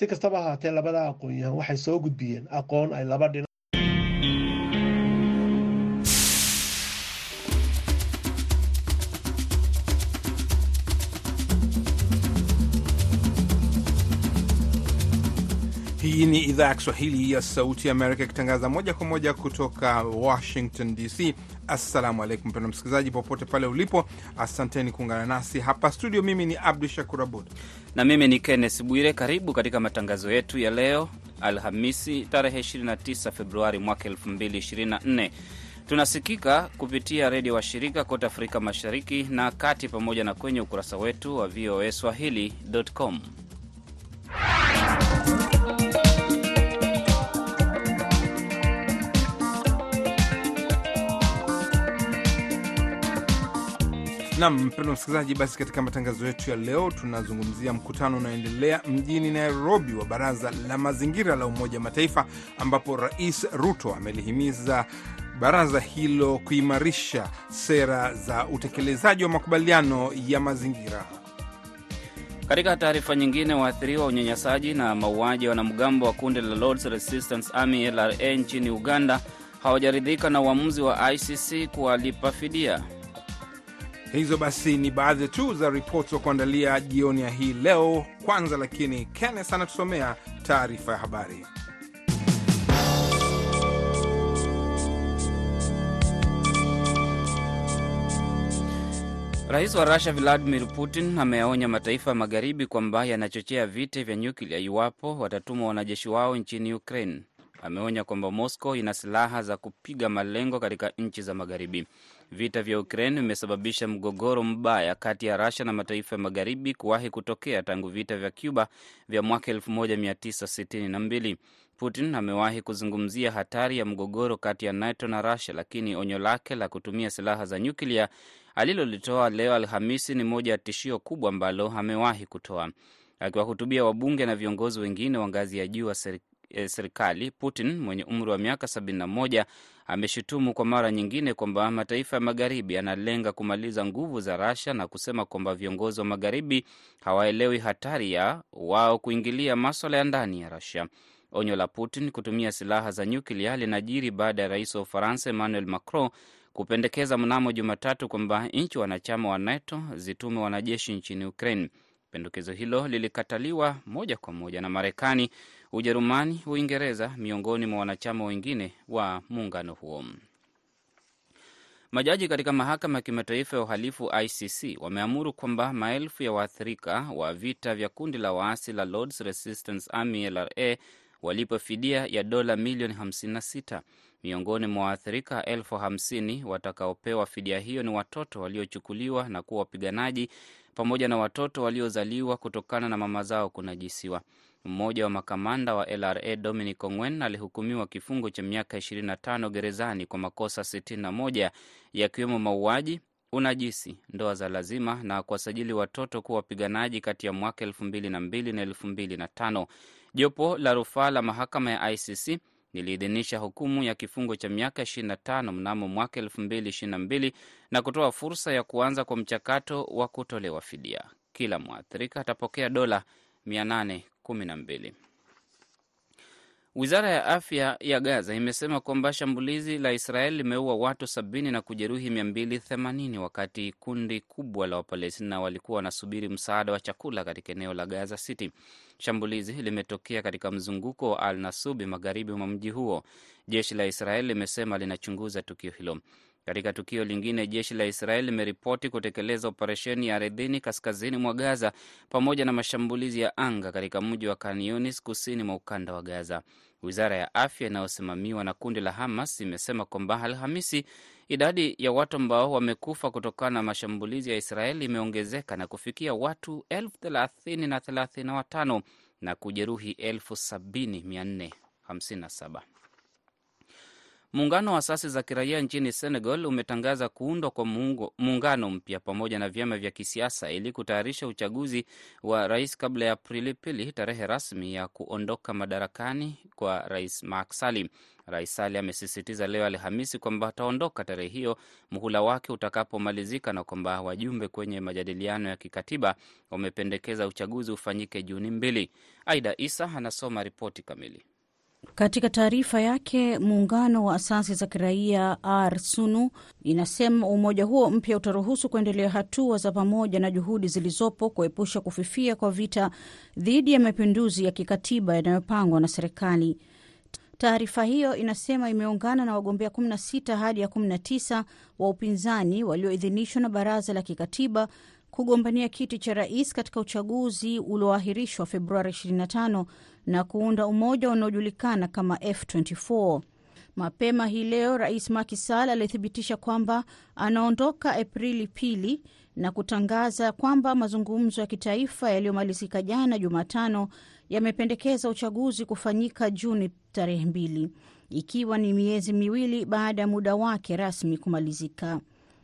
si kastaba ahaatee labada aqoon-yahan waxay soo gudbiyeen. Aqoon ay laba dhinac ni idhaa ya Kiswahili ya Sauti ya Amerika ikitangaza moja kwa moja kutoka Washington DC. Assalamu alaikum mpendwa msikilizaji, popote pale ulipo, asanteni kuungana nasi hapa studio. Mimi ni Abdu Shakur Abud na mimi ni Kennes Bwire. Karibu katika matangazo yetu ya leo Alhamisi, tarehe 29 Februari mwaka 2024. Tunasikika kupitia redio wa shirika kote Afrika Mashariki na Kati, pamoja na kwenye ukurasa wetu wa VOA swahili.com. Nam mpendwa msikilizaji, basi katika matangazo yetu ya leo tunazungumzia mkutano unaoendelea mjini Nairobi wa Baraza la Mazingira la Umoja wa Mataifa, ambapo Rais Ruto amelihimiza baraza hilo kuimarisha sera za utekelezaji wa makubaliano ya mazingira. Katika taarifa nyingine, waathiriwa wa unyanyasaji na mauaji ya wanamgambo wa kundi la Lords Resistance Army LRA nchini Uganda hawajaridhika na uamuzi wa ICC kuwalipa fidia. Hizo basi ni baadhi tu za ripoti za kuandalia jioni ya hii leo. Kwanza lakini, Kenneth anatusomea taarifa ya habari. Rais wa Rusia Vladimir Putin ameyaonya mataifa ya magharibi kwamba yanachochea vita vya nyuklia iwapo watatuma wanajeshi wao nchini Ukraine. Ameonya kwamba Moscow ina silaha za kupiga malengo katika nchi za magharibi. Vita vya Ukraine vimesababisha mgogoro mbaya kati ya Russia na mataifa ya magharibi kuwahi kutokea tangu vita vya Cuba vya mwaka 1962. Putin amewahi kuzungumzia hatari ya mgogoro kati ya NATO na Russia, lakini onyo lake la kutumia silaha za nyuklia alilolitoa leo Alhamisi ni moja ya tishio kubwa ambalo amewahi kutoa. Akiwahutubia wabunge na viongozi wengine wa ngazi ya juu wa serikali, Putin mwenye umri wa miaka 71 ameshutumu kwa mara nyingine kwamba mataifa ya magharibi yanalenga kumaliza nguvu za Russia na kusema kwamba viongozi wa magharibi hawaelewi hatari ya wao kuingilia maswala ya ndani ya Russia. Onyo la Putin kutumia silaha za nyuklia linajiri baada ya rais wa Ufaransa Emmanuel Macron kupendekeza mnamo Jumatatu kwamba nchi wanachama wa NATO zitume wanajeshi nchini Ukraine. Pendekezo hilo lilikataliwa moja kwa moja na Marekani, Ujerumani, Uingereza, miongoni mwa wanachama wengine wa muungano huo. Majaji katika mahakama ya kimataifa ya uhalifu ICC wameamuru kwamba maelfu ya waathirika wa vita vya kundi la waasi la Lords Resistance Army LRA walipo fidia ya dola milioni 56. Miongoni mwa waathirika elfu hamsini watakaopewa fidia hiyo ni watoto waliochukuliwa na kuwa wapiganaji pamoja na watoto waliozaliwa kutokana na mama zao kunajisiwa. Mmoja wa makamanda wa LRA Dominic Ongwen alihukumiwa kifungo cha miaka 25 gerezani kwa makosa 61 yakiwemo mauaji, unajisi, ndoa za lazima na kuwasajili watoto kuwa wapiganaji kati ya mwaka 2002 na 2005. Jopo la rufaa la mahakama ya ICC liliidhinisha hukumu ya kifungo cha miaka 25 mnamo mwaka 2022 na kutoa fursa ya kuanza kwa mchakato wa kutolewa fidia. Kila mwathirika atapokea dola 812. Wizara ya afya ya Gaza imesema kwamba shambulizi la Israeli limeua watu 70 na kujeruhi 280 wakati kundi kubwa la Wapalestina walikuwa wanasubiri msaada wa chakula katika eneo la Gaza City. Shambulizi limetokea katika mzunguko wa Al Nasubi magharibi mwa mji huo. Jeshi la Israeli limesema linachunguza tukio hilo. Katika tukio lingine, jeshi la Israel limeripoti kutekeleza operesheni ya ardhini kaskazini mwa Gaza pamoja na mashambulizi ya anga katika mji wa Khan Yunis kusini mwa ukanda wa Gaza. Wizara ya afya inayosimamiwa na kundi la Hamas imesema kwamba Alhamisi idadi ya watu ambao wamekufa kutokana na mashambulizi ya Israeli imeongezeka na kufikia watu elfu thelathini na thelathini na watano na kujeruhi elfu sabini mia nne hamsini na saba. Muungano wa asasi za kiraia nchini Senegal umetangaza kuundwa kwa muungano mpya pamoja na vyama vya kisiasa ili kutayarisha uchaguzi wa rais kabla ya Aprili pili, tarehe rasmi ya kuondoka madarakani kwa rais Macky Sall. Rais Sall amesisitiza leo Alhamisi kwamba ataondoka tarehe hiyo muhula wake utakapomalizika na kwamba wajumbe kwenye majadiliano ya kikatiba wamependekeza uchaguzi ufanyike Juni mbili. Aida Isa anasoma ripoti kamili. Katika taarifa yake, muungano wa asasi za kiraia RSUNU inasema umoja huo mpya utaruhusu kuendelea hatua za pamoja na juhudi zilizopo kuepusha kufifia kwa vita dhidi ya mapinduzi ya kikatiba yanayopangwa na serikali. Taarifa hiyo inasema imeungana na wagombea 16 hadi ya 19 wa upinzani walioidhinishwa na baraza la kikatiba kugombania kiti cha rais katika uchaguzi ulioahirishwa Februari 25 na kuunda umoja unaojulikana kama F24. Mapema hii leo Rais Macky Sall alithibitisha kwamba anaondoka Aprili pili na kutangaza kwamba mazungumzo ya kitaifa yaliyomalizika jana Jumatano yamependekeza uchaguzi kufanyika Juni tarehe mbili, ikiwa ni miezi miwili baada ya muda wake rasmi kumalizika.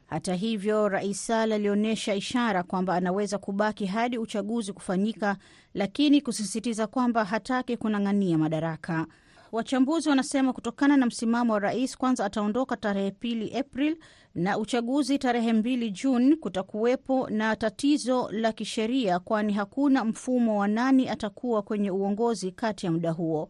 Hata hivyo, Rais Sall alionyesha ishara kwamba anaweza kubaki hadi uchaguzi kufanyika, lakini kusisitiza kwamba hataki kunang'ania madaraka. Wachambuzi wanasema kutokana na msimamo wa rais, kwanza ataondoka tarehe pili April na uchaguzi tarehe mbili Juni, kutakuwepo na tatizo la kisheria, kwani hakuna mfumo wa nani atakuwa kwenye uongozi kati ya muda huo.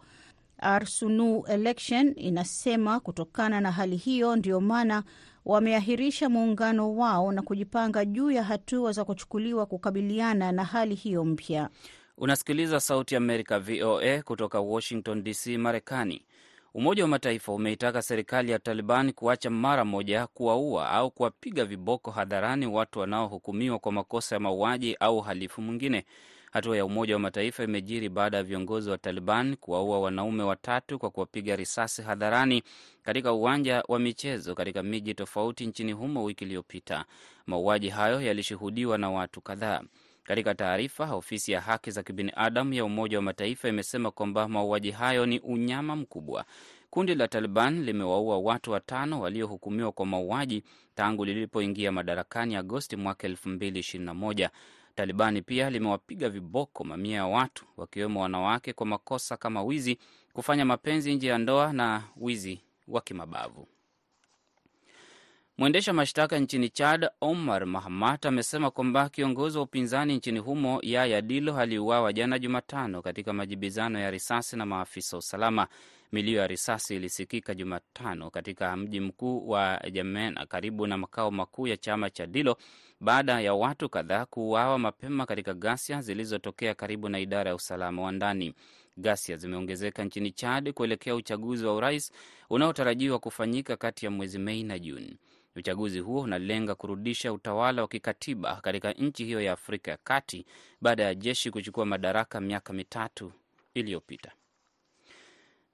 Arsunu Election inasema kutokana na hali hiyo, ndiyo maana wameahirisha muungano wao na kujipanga juu ya hatua za kuchukuliwa kukabiliana na hali hiyo mpya. Unasikiliza Sauti ya Amerika, VOA, kutoka Washington DC, Marekani. Umoja wa Mataifa umeitaka serikali ya Taliban kuacha mara moja kuwaua au kuwapiga viboko hadharani watu wanaohukumiwa kwa makosa ya mauaji au uhalifu mwingine. Hatua ya Umoja wa Mataifa imejiri baada ya viongozi wa Taliban kuwaua wanaume watatu kwa kuwapiga risasi hadharani katika uwanja wa michezo katika miji tofauti nchini humo wiki iliyopita. Mauaji hayo yalishuhudiwa na watu kadhaa. Katika taarifa, ofisi ya haki za kibinadamu ya Umoja wa Mataifa imesema kwamba mauaji hayo ni unyama mkubwa. Kundi la Taliban limewaua watu watano waliohukumiwa kwa mauaji tangu lilipoingia madarakani Agosti mwaka 2021. Talibani pia limewapiga viboko mamia ya watu wakiwemo wanawake kwa makosa kama wizi, kufanya mapenzi nje ya ndoa na wizi wa kimabavu. Mwendesha mashtaka nchini Chad Omar Mahamat amesema kwamba kiongozi wa upinzani nchini humo Yaya Dilo aliuawa jana Jumatano katika majibizano ya risasi na maafisa wa usalama. Milio ya risasi ilisikika Jumatano katika mji mkuu wa Jamena karibu na makao makuu ya chama cha Dilo baada ya watu kadhaa kuuawa mapema katika ghasia zilizotokea karibu na idara ya usalama wa ndani. Ghasia zimeongezeka nchini Chad kuelekea uchaguzi wa urais unaotarajiwa kufanyika kati ya mwezi Mei na Juni. Uchaguzi huo unalenga kurudisha utawala wa kikatiba katika nchi hiyo ya Afrika ya Kati baada ya jeshi kuchukua madaraka miaka mitatu iliyopita.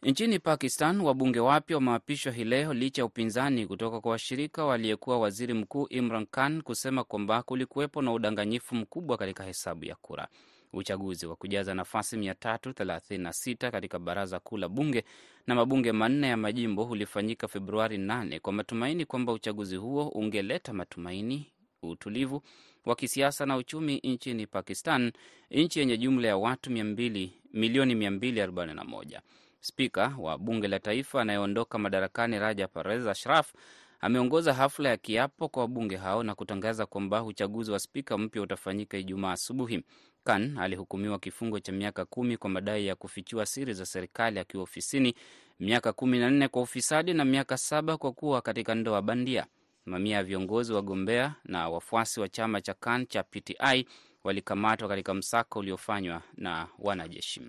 Nchini Pakistan, wabunge wapya wameapishwa hii leo licha ya upinzani kutoka kwa washirika waliyekuwa waziri mkuu Imran Khan kusema kwamba kulikuwepo na udanganyifu mkubwa katika hesabu ya kura. Uchaguzi wa kujaza nafasi 336 katika baraza kuu la bunge na mabunge manne ya majimbo ulifanyika Februari 8 kwa matumaini kwamba uchaguzi huo ungeleta matumaini, utulivu wa kisiasa na uchumi nchini Pakistan, nchi yenye jumla ya watu 200, milioni 241. Spika wa bunge la taifa anayeondoka madarakani Raja Perez Ashraf ameongoza hafla ya kiapo kwa wabunge hao na kutangaza kwamba uchaguzi wa spika mpya utafanyika Ijumaa asubuhi. Khan alihukumiwa kifungo cha miaka kumi kwa madai ya kufichua siri za serikali akiwa ofisini, miaka kumi na nne kwa ufisadi na miaka saba kwa kuwa katika ndoa bandia. Mamia ya viongozi, wagombea na wafuasi wa chama cha Khan cha PTI walikamatwa katika msako uliofanywa na wanajeshi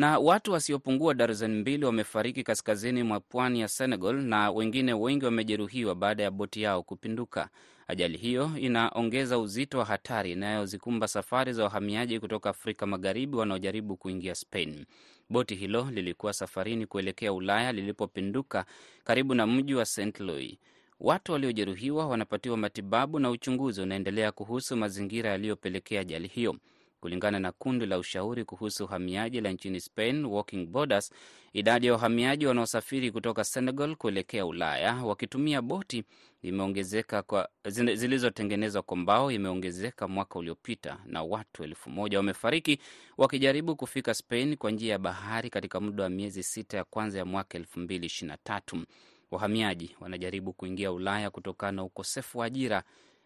na watu wasiopungua darzeni mbili wamefariki kaskazini mwa pwani ya Senegal na wengine wengi wamejeruhiwa baada ya boti yao kupinduka. Ajali hiyo inaongeza uzito wa hatari inayozikumba safari za wahamiaji kutoka Afrika Magharibi wanaojaribu kuingia Spain. Boti hilo lilikuwa safarini kuelekea Ulaya lilipopinduka karibu na mji wa St Louis. Watu waliojeruhiwa wanapatiwa matibabu na uchunguzi unaendelea kuhusu mazingira yaliyopelekea ajali hiyo. Kulingana na kundi la ushauri kuhusu uhamiaji la nchini Spain, Walking Borders, idadi ya wahamiaji wanaosafiri kutoka Senegal kuelekea Ulaya wakitumia boti imeongezeka kwa zilizotengenezwa kwa mbao imeongezeka mwaka uliopita, na watu elfu moja wamefariki wakijaribu kufika Spain kwa njia ya bahari katika muda wa miezi sita ya kwanza ya mwaka elfu mbili ishirini na tatu. Wahamiaji wanajaribu kuingia Ulaya kutokana na ukosefu wa ajira,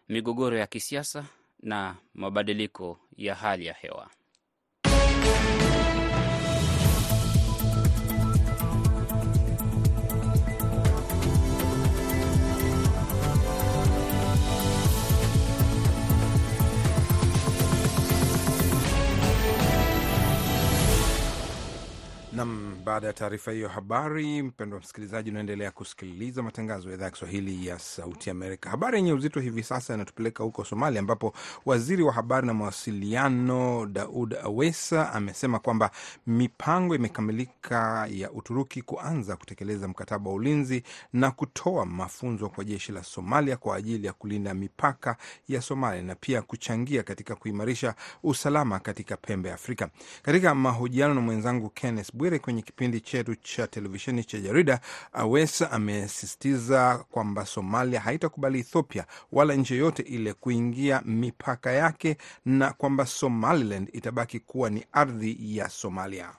migogoro ya kisiasa na mabadiliko ya hali ya hewa. Nam, baada ya taarifa hiyo habari, mpendwa msikilizaji, unaendelea kusikiliza matangazo ya idhaa ya Kiswahili ya Sauti Amerika. Habari yenye uzito hivi sasa inatupeleka huko Somalia, ambapo waziri wa habari na mawasiliano Daud Awesa amesema kwamba mipango imekamilika ya Uturuki kuanza kutekeleza mkataba wa ulinzi na kutoa mafunzo kwa jeshi la Somalia kwa ajili ya kulinda mipaka ya Somalia na pia kuchangia katika kuimarisha usalama katika pembe ya Afrika. Katika mahojiano na mwenzangu Kenneth Bwire kwenye kipindi chetu cha televisheni cha Jarida, Awesa amesisitiza kwamba Somalia haitakubali Ethiopia wala nchi yoyote ile kuingia mipaka yake na kwamba Somaliland itabaki kuwa ni ardhi ya Somalia.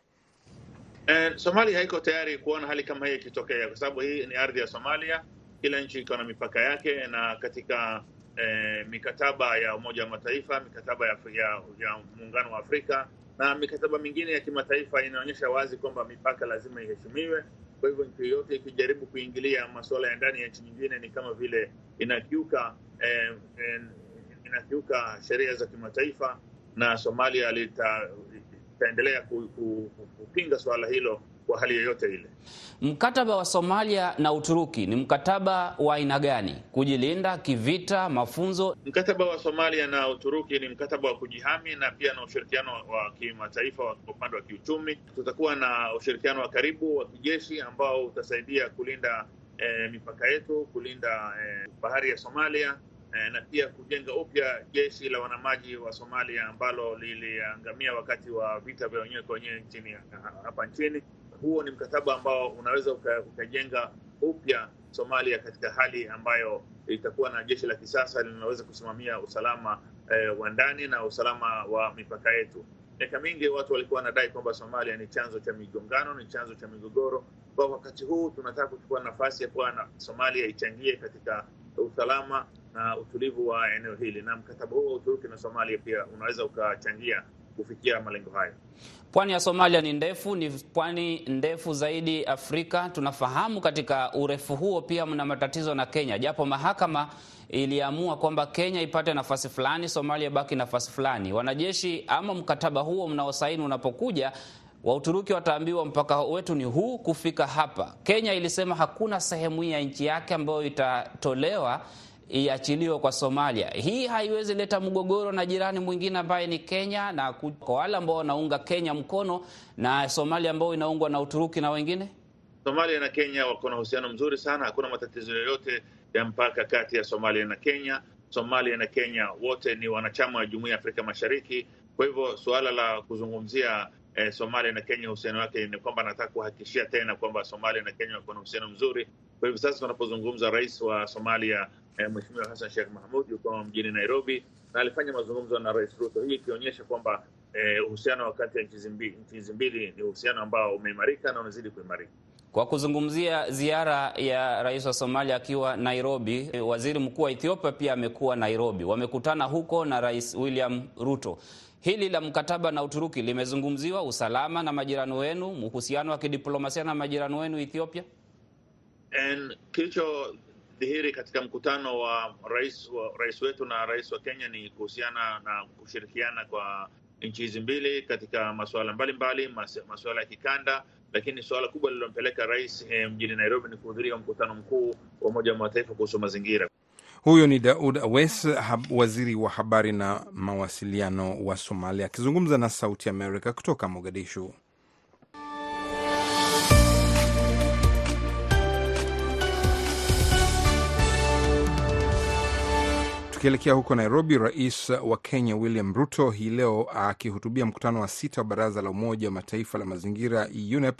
Eh, Somalia haiko tayari kuona hali kama hii ikitokea, kwa sababu hii ni ardhi ya Somalia. Kila nchi iko na mipaka yake, na katika eh, mikataba ya Umoja wa Mataifa, mikataba ya, ya, ya Muungano wa Afrika na mikataba mingine ya kimataifa inaonyesha wazi kwamba mipaka lazima iheshimiwe. Kwa hivyo nchi yoyote ikijaribu kuingilia masuala ya ndani ya nchi nyingine ni kama vile inakiuka eh, eh, inakiuka sheria za kimataifa, na Somalia itaendelea kupinga suala hilo kwa hali yoyote ile. Mkataba wa Somalia na Uturuki ni mkataba wa aina gani? Kujilinda kivita, mafunzo? Mkataba wa Somalia na Uturuki ni mkataba wa kujihami na pia na ushirikiano wa kimataifa wa upande wa kiuchumi. Tutakuwa na ushirikiano wa karibu wa kijeshi ambao utasaidia kulinda eh, mipaka yetu, kulinda eh, bahari ya Somalia eh, na pia kujenga upya jeshi la wanamaji wa Somalia ambalo liliangamia wakati wa vita vya wenyewe kwa wenyewe nchini hapa nchini. Huo ni mkataba ambao unaweza ukajenga upya Somalia katika hali ambayo itakuwa na jeshi la kisasa linaweza kusimamia usalama eh, wa ndani na usalama wa mipaka yetu. Miaka mingi watu walikuwa wanadai kwamba Somalia ni chanzo cha migongano, ni chanzo cha migogoro. Kwa wakati huu tunataka kuchukua nafasi ya kuwa na Somalia ichangie katika usalama na utulivu wa eneo hili, na mkataba huu wa Uturuki na Somalia pia unaweza ukachangia kufikia malengo hayo. Pwani ya Somalia ni ndefu, ni pwani ndefu zaidi Afrika. Tunafahamu katika urefu huo pia mna matatizo na Kenya, japo mahakama iliamua kwamba Kenya ipate nafasi fulani, Somalia baki nafasi fulani. Wanajeshi ama mkataba huo mnaosaini unapokuja wa Uturuki wataambiwa mpaka wetu ni huu kufika hapa. Kenya ilisema hakuna sehemu hii ya nchi yake ambayo itatolewa iachiliwe kwa Somalia. Hii haiwezi leta mgogoro na jirani mwingine ambaye ni Kenya, na kwa wale ambao wanaunga Kenya mkono na Somalia ambao inaungwa na Uturuki na wengine. Somalia na Kenya wako na uhusiano mzuri sana, hakuna matatizo yoyote ya mpaka kati ya Somalia na Kenya. Somalia na Kenya wote ni wanachama wa Jumuiya ya Afrika Mashariki. Kwa hivyo suala la kuzungumzia eh, Somalia na Kenya uhusiano wake ni kwamba nataka kuhakikishia tena kwamba Somalia na Kenya wako na uhusiano mzuri. Kwa hivyo sasa tunapozungumza, rais wa Somalia eh, Mheshimiwa Hassan Sheikh Mahmud yuko mjini Nairobi na alifanya mazungumzo na Rais Ruto, hii ikionyesha kwamba eh, uhusiano kati ya nchi hizi mbili ni uhusiano ambao umeimarika na unazidi kuimarika. Kwa kuzungumzia ziara ya rais wa Somalia akiwa Nairobi, waziri mkuu wa Ethiopia pia amekuwa Nairobi, wamekutana huko na Rais William Ruto. Hili la mkataba na Uturuki limezungumziwa, usalama na majirani wenu, uhusiano wa kidiplomasia na majirani wenu Ethiopia. Kilichodhihiri katika mkutano wa rais wa rais wetu na rais wa Kenya ni kuhusiana na kushirikiana kwa nchi hizi mbili katika masuala mbalimbali, masuala ya kikanda, lakini suala kubwa lililompeleka rais eh, mjini Nairobi ni kuhudhuria mkutano mkuu wa Umoja wa Mataifa kuhusu mazingira. Huyo ni Daud Awes, waziri wa habari na mawasiliano wa Somalia, akizungumza na Sauti Amerika kutoka Mogadishu. Tukielekea huko Nairobi, rais wa Kenya William Ruto hii leo akihutubia mkutano wa sita wa baraza la Umoja wa Mataifa la mazingira UNEP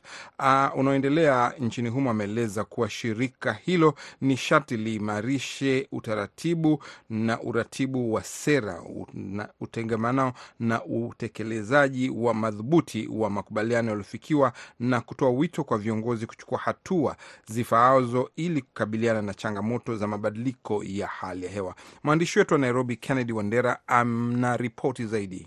unaoendelea nchini humo, ameeleza kuwa shirika hilo ni sharti liimarishe utaratibu na uratibu wa sera na utengemanao na utekelezaji wa madhubuti wa makubaliano yaliyofikiwa na kutoa wito kwa viongozi kuchukua hatua zifaazo ili kukabiliana na changamoto za mabadiliko ya hali ya hewa. Mwandishi wetu wa Nairobi, Kennedy Wandera, ana ripoti zaidi.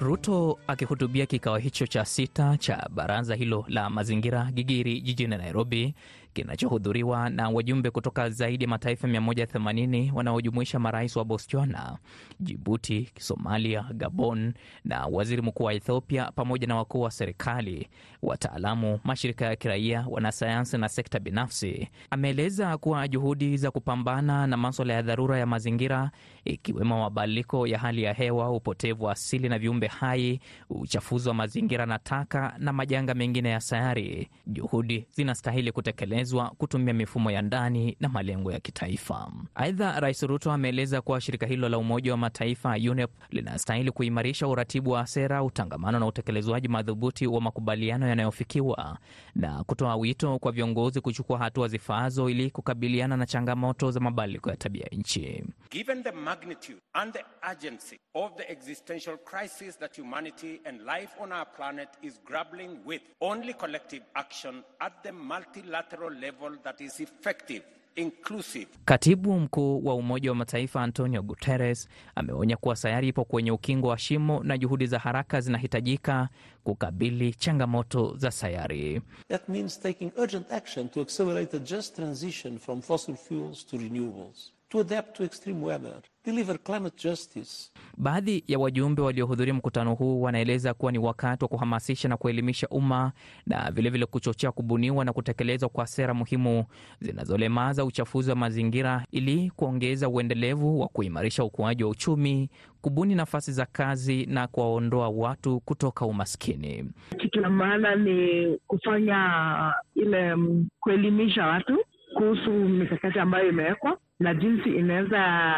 Ruto akihutubia kikao hicho cha sita cha baraza hilo la mazingira Gigiri jijini Nairobi, kinachohudhuriwa na wajumbe kutoka zaidi ya mataifa 180 wanaojumuisha marais wa Botswana, Jibuti, Somalia, Gabon na waziri mkuu wa Ethiopia, pamoja na wakuu wa serikali, wataalamu, mashirika ya kiraia, wanasayansi na sekta binafsi. Ameeleza kuwa juhudi za kupambana na maswala ya dharura ya mazingira, ikiwemo mabadiliko ya hali ya hewa, upotevu wa asili na viumbe hai, uchafuzi wa mazingira na taka na majanga mengine ya sayari, juhudi zinastahili kutekelezwa kutumia mifumo ya ndani na malengo ya kitaifa. Aidha, Rais Ruto ameeleza kuwa shirika hilo la Umoja wa Mataifa UNEP linastahili kuimarisha uratibu wa sera, utangamano na utekelezwaji madhubuti wa makubaliano yanayofikiwa na kutoa wito kwa viongozi kuchukua hatua zifaazo ili kukabiliana na changamoto za mabadiliko ya tabia nchi. Given the magnitude and the urgency of the existential crisis that humanity and life on our planet is grappling with, only collective action at the multilateral level that is effective inclusive. Katibu mkuu wa Umoja wa Mataifa Antonio Guterres ameonya kuwa sayari ipo kwenye ukingo wa shimo na juhudi za haraka zinahitajika kukabili changamoto za sayari. That means taking urgent action to accelerate a just transition from fossil fuels to renewables, to adapt to extreme weather, deliver climate justice. Baadhi ya wajumbe waliohudhuria mkutano huu wanaeleza kuwa ni wakati wa kuhamasisha na kuelimisha umma na vilevile vile kuchochea kubuniwa na kutekelezwa kwa sera muhimu zinazolemaza uchafuzi wa mazingira ili kuongeza uendelevu wa kuimarisha ukuaji wa uchumi, kubuni nafasi za kazi na kuwaondoa watu kutoka umaskini. Kitu ya maana ni kufanya ile um, kuelimisha watu kuhusu mikakati ambayo imewekwa na jinsi inaweza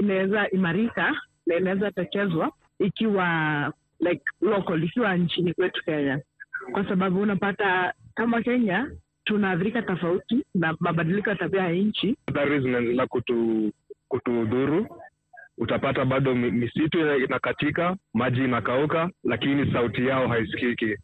inaweza imarika na inaweza tekezwa ikiwa like local, ikiwa nchini kwetu Kenya, kwa sababu unapata kama Kenya tunaathirika tofauti na mabadiliko ya tabia ya nchi. Athari zinaendelea kutu kutuudhuru. Utapata bado misitu inakatika, maji inakauka, lakini sauti yao haisikiki.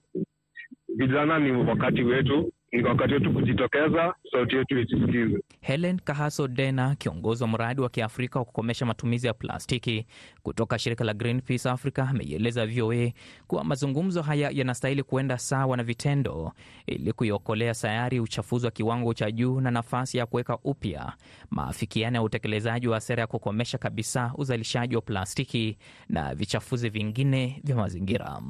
Vijana, ni wakati wetu ni wakati wetu kujitokeza, sauti yetu isisikizwe. Helen Kahaso Dena, kiongozi wa mradi wa kiafrika wa kukomesha matumizi ya plastiki kutoka shirika la Greenpeace Africa, ameieleza VOA kuwa mazungumzo haya yanastahili kuenda sawa na vitendo ili kuiokolea sayari uchafuzi wa kiwango cha juu na nafasi ya kuweka upya maafikiano ya utekelezaji wa sera ya kukomesha kabisa uzalishaji wa plastiki na vichafuzi vingine vya mazingira.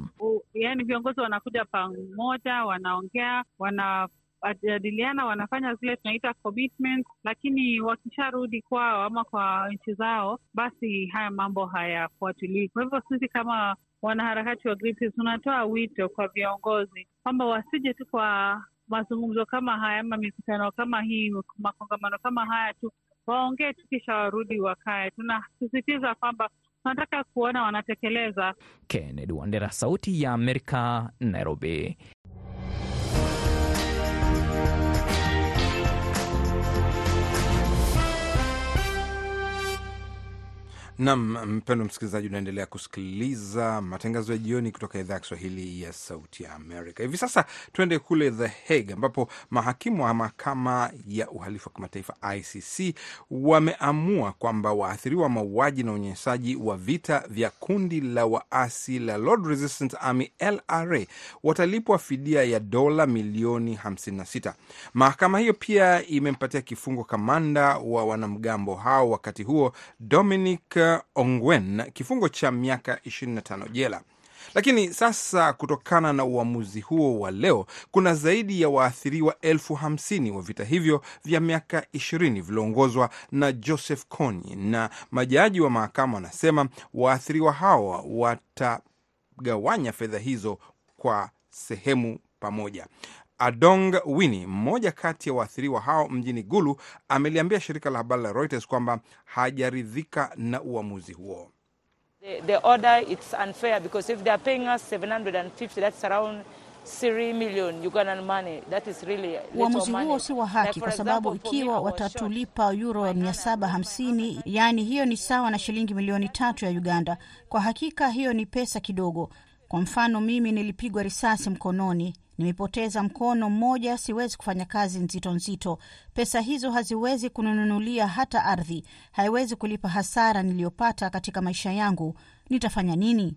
Yaani viongozi wanakuja pamoja, wanaongea, wanajadiliana, wanafanya zile tunaita commitment, lakini wakisharudi kwao ama kwa nchi zao, basi haya mambo hayafuatilii. Kwa hivyo sisi kama wanaharakati wa Greenpeace tunatoa wito kwa viongozi kwamba wasije tu kwa mazungumzo kama haya ama mikutano kama hii, makongamano kama haya tu, waongee tu kisha warudi wakae. Tunasisitiza kwamba tunataka kuona wanatekeleza. Kennedy Wandera, Sauti ya Amerika, Nairobi. Nam mpendo msikilizaji, unaendelea kusikiliza matangazo ya jioni kutoka idhaa ya Kiswahili ya Sauti ya Amerika. Hivi sasa tuende kule The Hague ambapo mahakimu wa mahakama ya uhalifu wa kimataifa ICC wameamua kwamba waathiriwa mauaji na unyenyesaji wa vita vya kundi la waasi la Lord Resistance Army LRA watalipwa fidia ya dola milioni 56. Mahakama hiyo pia imempatia kifungo kamanda wa wanamgambo hao wakati huo Dominic Ongwen kifungo cha miaka 25 jela. Lakini sasa kutokana na uamuzi huo wa leo, kuna zaidi ya waathiriwa elfu hamsini wa vita hivyo vya miaka ishirini vilioongozwa na Joseph Kony, na majaji wa mahakama wanasema waathiriwa hawa watagawanya fedha hizo kwa sehemu pamoja. Adong Wini, mmoja kati ya waathiriwa hao mjini Gulu, ameliambia shirika la habari la Reuters kwamba hajaridhika na uamuzi huo. The, the order it's unfair because if they are paying us 750 that's around 3 million Ugandan money that is really Uamuzi huo si wa haki kwa sababu ikiwa watatulipa euro 750 yaani hiyo ni sawa na shilingi milioni tatu ya Uganda. Kwa hakika hiyo ni pesa kidogo. Kwa mfano, mimi nilipigwa risasi mkononi, nimepoteza mkono mmoja, siwezi kufanya kazi nzito nzito. Pesa hizo haziwezi kununulia hata ardhi, haiwezi kulipa hasara niliyopata katika maisha yangu. Nitafanya nini?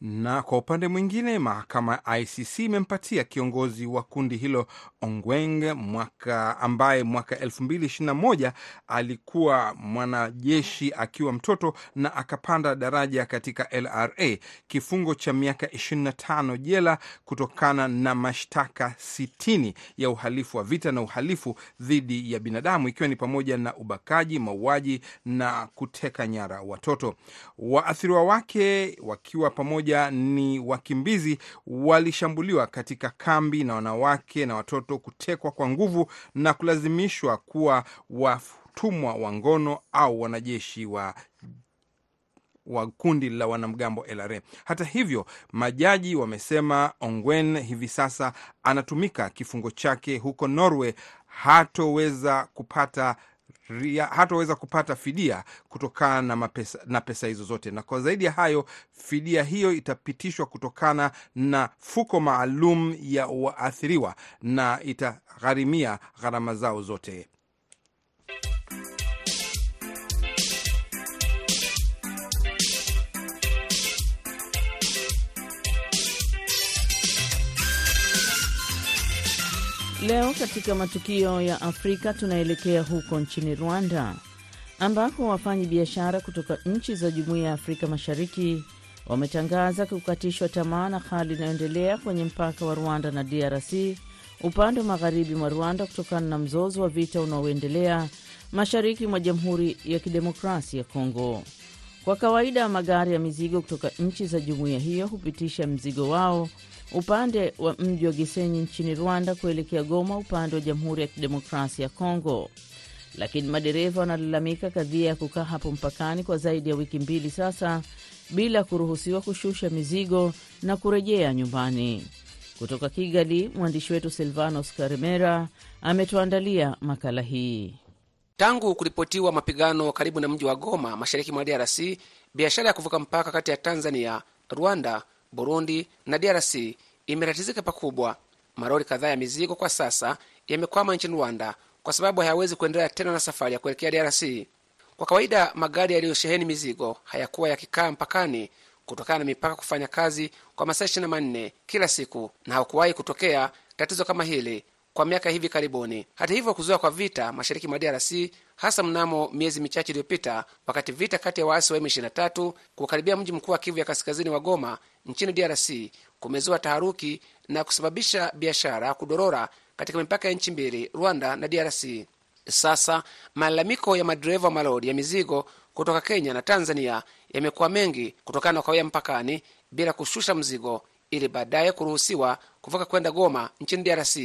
Na kwa upande mwingine, mahakama ya ICC imempatia kiongozi wa kundi hilo Ongweng mwaka ambaye mwaka 2021 alikuwa mwanajeshi akiwa mtoto na akapanda daraja katika LRA kifungo cha miaka 25 jela kutokana na mashtaka 60 ya uhalifu wa vita na uhalifu dhidi ya binadamu ikiwa ni pamoja na ubakaji, mauaji na kuteka nyara watoto. Waathiriwa wake wakiwa pamoja ni wakimbizi walishambuliwa katika kambi na wanawake na watoto kutekwa kwa nguvu na kulazimishwa kuwa watumwa wa ngono au wanajeshi wa wa kundi la wanamgambo LRA. Hata hivyo, majaji wamesema Ongwen hivi sasa anatumika kifungo chake huko Norway, hatoweza kupata hataweza kupata fidia kutokana na, mapesa, na pesa hizo zote, na kwa zaidi ya hayo, fidia hiyo itapitishwa kutokana na fuko maalum ya waathiriwa na itagharimia gharama zao zote. Leo katika matukio ya Afrika tunaelekea huko nchini Rwanda ambako wafanyi biashara kutoka nchi za Jumuiya ya Afrika Mashariki wametangaza kukatishwa tamaa na hali inayoendelea kwenye mpaka wa Rwanda na DRC upande wa magharibi mwa Rwanda kutokana na mzozo wa vita unaoendelea mashariki mwa Jamhuri ya Kidemokrasia ya Kongo. Kwa kawaida magari ya mizigo kutoka nchi za jumuiya hiyo hupitisha mzigo wao upande wa mji wa Gisenyi nchini Rwanda kuelekea Goma upande wa Jamhuri ya Kidemokrasia ya Kongo, lakini madereva wanalalamika kadhia ya kukaa hapo mpakani kwa zaidi ya wiki mbili sasa bila kuruhusiwa kushusha mizigo na kurejea nyumbani. Kutoka Kigali, mwandishi wetu Silvanos Karemera ametuandalia makala hii. Tangu kuripotiwa mapigano karibu na mji wa Goma mashariki mwa DRC, biashara ya kuvuka mpaka kati ya Tanzania, Rwanda, Burundi na DRC imetatizika pakubwa. Marori kadhaa ya mizigo kwa sasa yamekwama nchini Rwanda kwa sababu hayawezi kuendelea tena na safari ya kuelekea DRC. Kwa kawaida magari yaliyosheheni mizigo hayakuwa yakikaa mpakani kutokana na mipaka kufanya kazi kwa masaa ishirini na manne kila siku, na hakuwahi kutokea tatizo kama hili kwa miaka hivi karibuni. Hata hivyo, kuzuka kwa vita mashariki mwa DRC hasa mnamo miezi michache iliyopita, wakati vita kati ya waasi wa M23 kukaribia mji mkuu wa Kivu ya kaskazini wa Goma nchini DRC kumezua taharuki na kusababisha biashara kudorora katika mipaka ya nchi mbili, Rwanda na DRC. Sasa malalamiko ya madereva wa malori ya mizigo kutoka Kenya na Tanzania yamekuwa mengi kutokana na kukawia mpakani bila kushusha mzigo ili baadaye kuruhusiwa kuvuka kwenda Goma nchini DRC.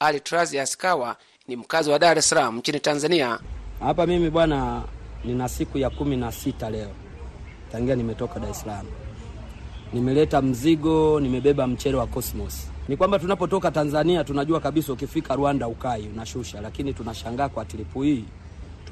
Ali Askawa ni mkazi wa Dar es Salaam nchini Tanzania. Hapa mimi bwana, nina siku ya kumi na sita leo tangia nimetoka Dar es Salaam. Nimeleta mzigo, nimebeba mchele wa Cosmos. Ni kwamba tunapotoka Tanzania tunajua kabisa ukifika Rwanda ukai unashusha, lakini tunashangaa kwa tripu hii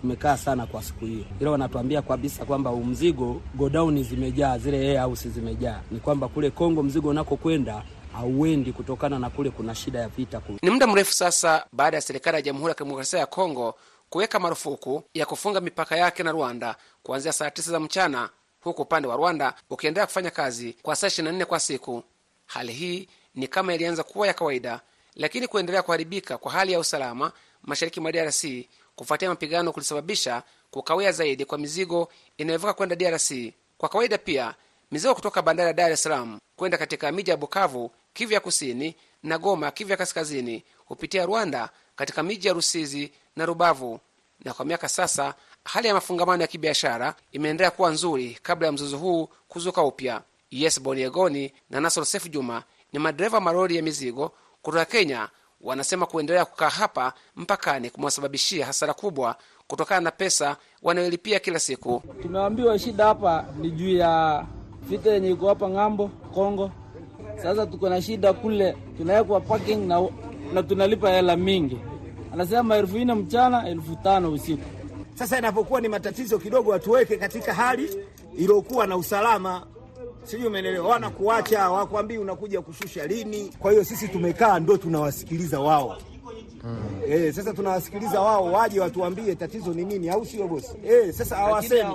tumekaa sana kwa siku hiyo, ila wanatuambia kabisa kwamba umzigo godown zimejaa, zile house zimejaa. Ni kwamba kule Kongo mzigo unakokwenda hauendi kutokana na kule kuna shida ya vita. Ni muda mrefu sasa baada ya serikali ya Jamhuri ya Kidemokrasia ya Kongo kuweka marufuku ya kufunga mipaka yake na Rwanda kuanzia saa tisa za mchana, huku upande wa Rwanda ukiendelea kufanya kazi kwa saa ishirini na nne kwa siku. Hali hii ni kama ilianza kuwa ya kawaida, lakini kuendelea kuharibika kwa hali ya usalama mashariki mwa DRC kufuatia mapigano kulisababisha kukawia zaidi kwa mizigo inayovuka kwenda DRC. Kwa kawaida pia mizigo kutoka bandari ya Dar es Salaam kwenda katika miji ya Bukavu, Kivya kusini na Goma, Kivya kaskazini hupitia Rwanda katika miji ya Rusizi na Rubavu. Na kwa miaka sasa hali ya mafungamano ya kibiashara imeendelea kuwa nzuri kabla ya mzozo huu kuzuka upya. Yes Boniegoni na Nasoro Sefu Juma ni madereva malori ya mizigo kutoka Kenya. Wanasema kuendelea kukaa hapa mpakani kumewasababishia hasara kubwa kutokana na pesa wanayolipia kila siku. Tumeambiwa shida hapa ni juu ya vita yenye iko hapa ng'ambo Kongo. Sasa tuko na shida kule, tunawekwa parking na, na tunalipa hela mingi, anasema elfu nne mchana, elfu tano usiku. Sasa inapokuwa ni matatizo kidogo, watuweke katika hali iliyokuwa na usalama, sijui umeelewa. Wanakuacha wakwambii unakuja kushusha lini. Kwa hiyo sisi tumekaa ndo tunawasikiliza wao mm. Eh, sasa tunawasikiliza wao waje watuambie tatizo ni nini, au sio bosi? Eh, sasa hawasemi,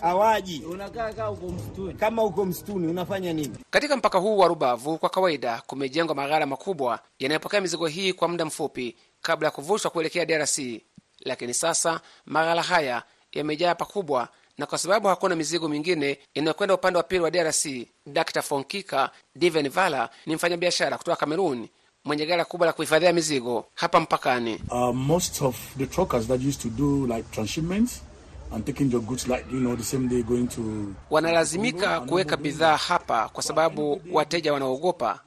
hawaji. Unakaa kama uko msituni. Kama uko msituni unafanya nini? Katika mpaka huu wa Rubavu kwa kawaida kumejengwa maghala makubwa yanayopokea mizigo hii kwa muda mfupi kabla ya kuvushwa kuelekea DRC, lakini sasa maghala haya yamejaa pakubwa, na kwa sababu hakuna mizigo mingine inayokwenda upande wa pili wa DRC. Dr Fonkika Diven Vala ni mfanyabiashara kutoka Kamerun mwenye ghala kubwa la kuhifadhia mizigo hapa mpakani. Uh, most of the truckers that used to do like transshipments and taking your goods like you know the same day going to Wanalazimika kuweka bidhaa hapa kwa sababu wateja wanaogopa.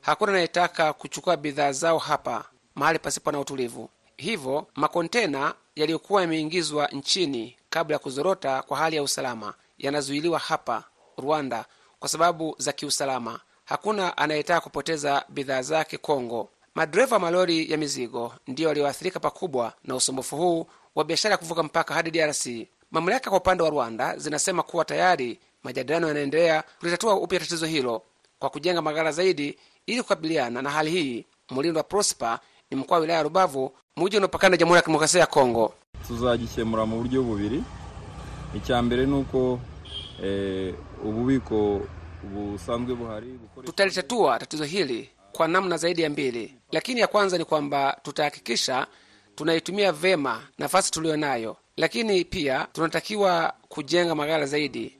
Hakuna anayetaka kuchukua bidhaa zao hapa mahali pasipo na utulivu. Hivyo makontena yaliyokuwa yameingizwa nchini kabla ya kuzorota kwa hali ya usalama yanazuiliwa hapa Rwanda kwa sababu za kiusalama. Hakuna anayetaka kupoteza bidhaa zake Kongo. Madereva wa malori ya mizigo ndiyo walioathirika pakubwa na usumbufu huu wa biashara ya kuvuka mpaka hadi DRC. Mamlaka kwa upande wa Rwanda zinasema kuwa tayari majadiliano yanaendelea kulitatua upya tatizo hilo kwa kujenga maghala zaidi ili kukabiliana na hali hii. Mlindo wa Prosper ni mkoa wa wilaya ya Rubavu, muji unaopakana na Jamhuri ya Kidemokrasia ya Kongo. tuzagikemura mu buryo bubiri icya mbere ni eh, ububiko Tutalitatua tatizo hili kwa namna zaidi ya mbili, lakini ya kwanza ni kwamba tutahakikisha tunaitumia vema nafasi tuliyo nayo, lakini pia tunatakiwa kujenga maghala zaidi.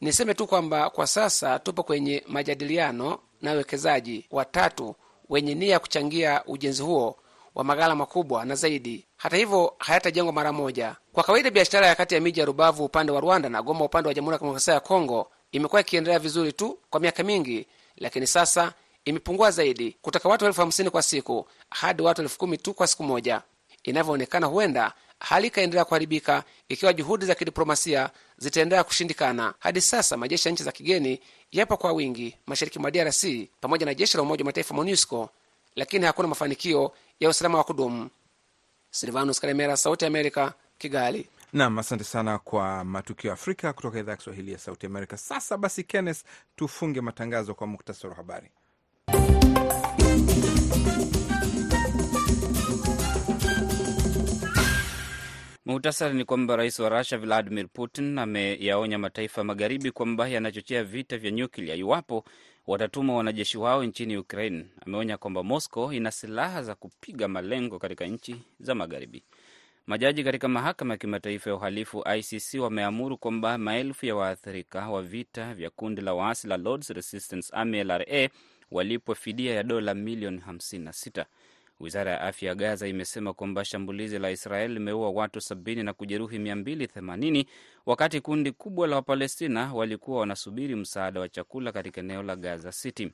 Niseme tu kwamba kwa sasa tupo kwenye majadiliano na wawekezaji watatu wenye nia ya kuchangia ujenzi huo wa maghala makubwa na zaidi. Hata hivyo, hayatajengwa mara moja. Kwa kawaida, biashara ya kati ya miji ya Rubavu upande wa Rwanda na Goma upande wa Jamhuri ya Kidemokrasia ya Kongo imekuwa ikiendelea vizuri tu kwa miaka mingi, lakini sasa imepungua zaidi kutoka watu elfu hamsini kwa siku hadi watu elfu kumi tu kwa siku moja. Inavyoonekana, huenda hali ikaendelea kuharibika ikiwa juhudi za kidiplomasia zitaendelea kushindikana. Hadi sasa majeshi ya nchi za kigeni yapo kwa wingi mashariki mwa DRC pamoja na jeshi la Umoja wa Mataifa MONUSCO, lakini hakuna mafanikio ya usalama wa kudumu. Silvanus Karemera, Sauti ya Amerika, Kigali. Nam, asante sana kwa matukio ya Afrika kutoka idhaa ya Kiswahili ya Sauti Amerika. Sasa basi, Kenneth, tufunge matangazo kwa muktasari wa habari. Muhtasari ni kwamba rais wa Rusia Vladimir Putin ameyaonya mataifa magharibi kwamba yanachochea vita vya nyuklia iwapo watatuma wanajeshi wao nchini Ukraine. Ameonya kwamba Moscow ina silaha za kupiga malengo katika nchi za magharibi. Majaji katika mahakama ya kimataifa ya uhalifu ICC wameamuru kwamba maelfu ya waathirika wa vita vya kundi la waasi la Lords Resistance Army LRA walipwe fidia ya dola milioni 56. Wizara ya afya ya Gaza imesema kwamba shambulizi la Israel limeua watu 70 na kujeruhi 280 wakati kundi kubwa la Wapalestina walikuwa wanasubiri msaada wa chakula katika eneo la Gaza City.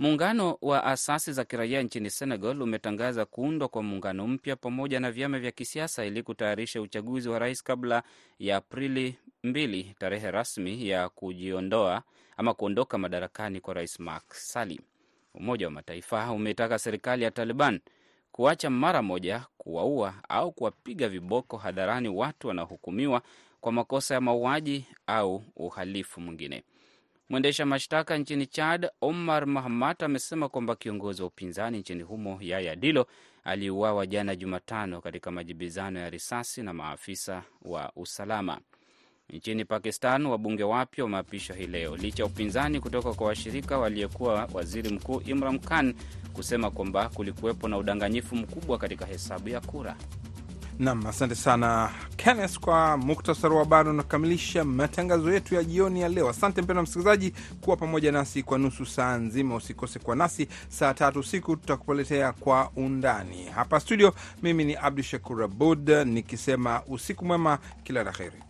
Muungano wa asasi za kiraia nchini Senegal umetangaza kuundwa kwa muungano mpya pamoja na vyama vya kisiasa ili kutayarisha uchaguzi wa rais kabla ya Aprili mbili, tarehe rasmi ya kujiondoa ama kuondoka madarakani kwa rais Macky Sall. Umoja wa Mataifa umetaka serikali ya Taliban kuacha mara moja kuwaua au kuwapiga viboko hadharani watu wanaohukumiwa kwa makosa ya mauaji au uhalifu mwingine. Mwendesha mashtaka nchini Chad Omar Mahamat amesema kwamba kiongozi wa upinzani nchini humo Yaya Dilo aliuawa jana Jumatano katika majibizano ya risasi na maafisa wa usalama. Nchini Pakistan, wabunge wapya wameapishwa hii leo licha ya upinzani kutoka kwa washirika waliyekuwa waziri mkuu Imran Khan kusema kwamba kulikuwepo na udanganyifu mkubwa katika hesabu ya kura. Nam, asante sana Kenneth kwa muktasari wa habari. Unakamilisha matangazo yetu ya jioni ya leo. Asante mpendwa msikilizaji kuwa pamoja nasi kwa nusu saa nzima. Usikose kwa nasi saa tatu usiku tutakupoletea kwa undani hapa studio. Mimi ni Abdu Shakur Abud nikisema usiku mwema, kila la heri.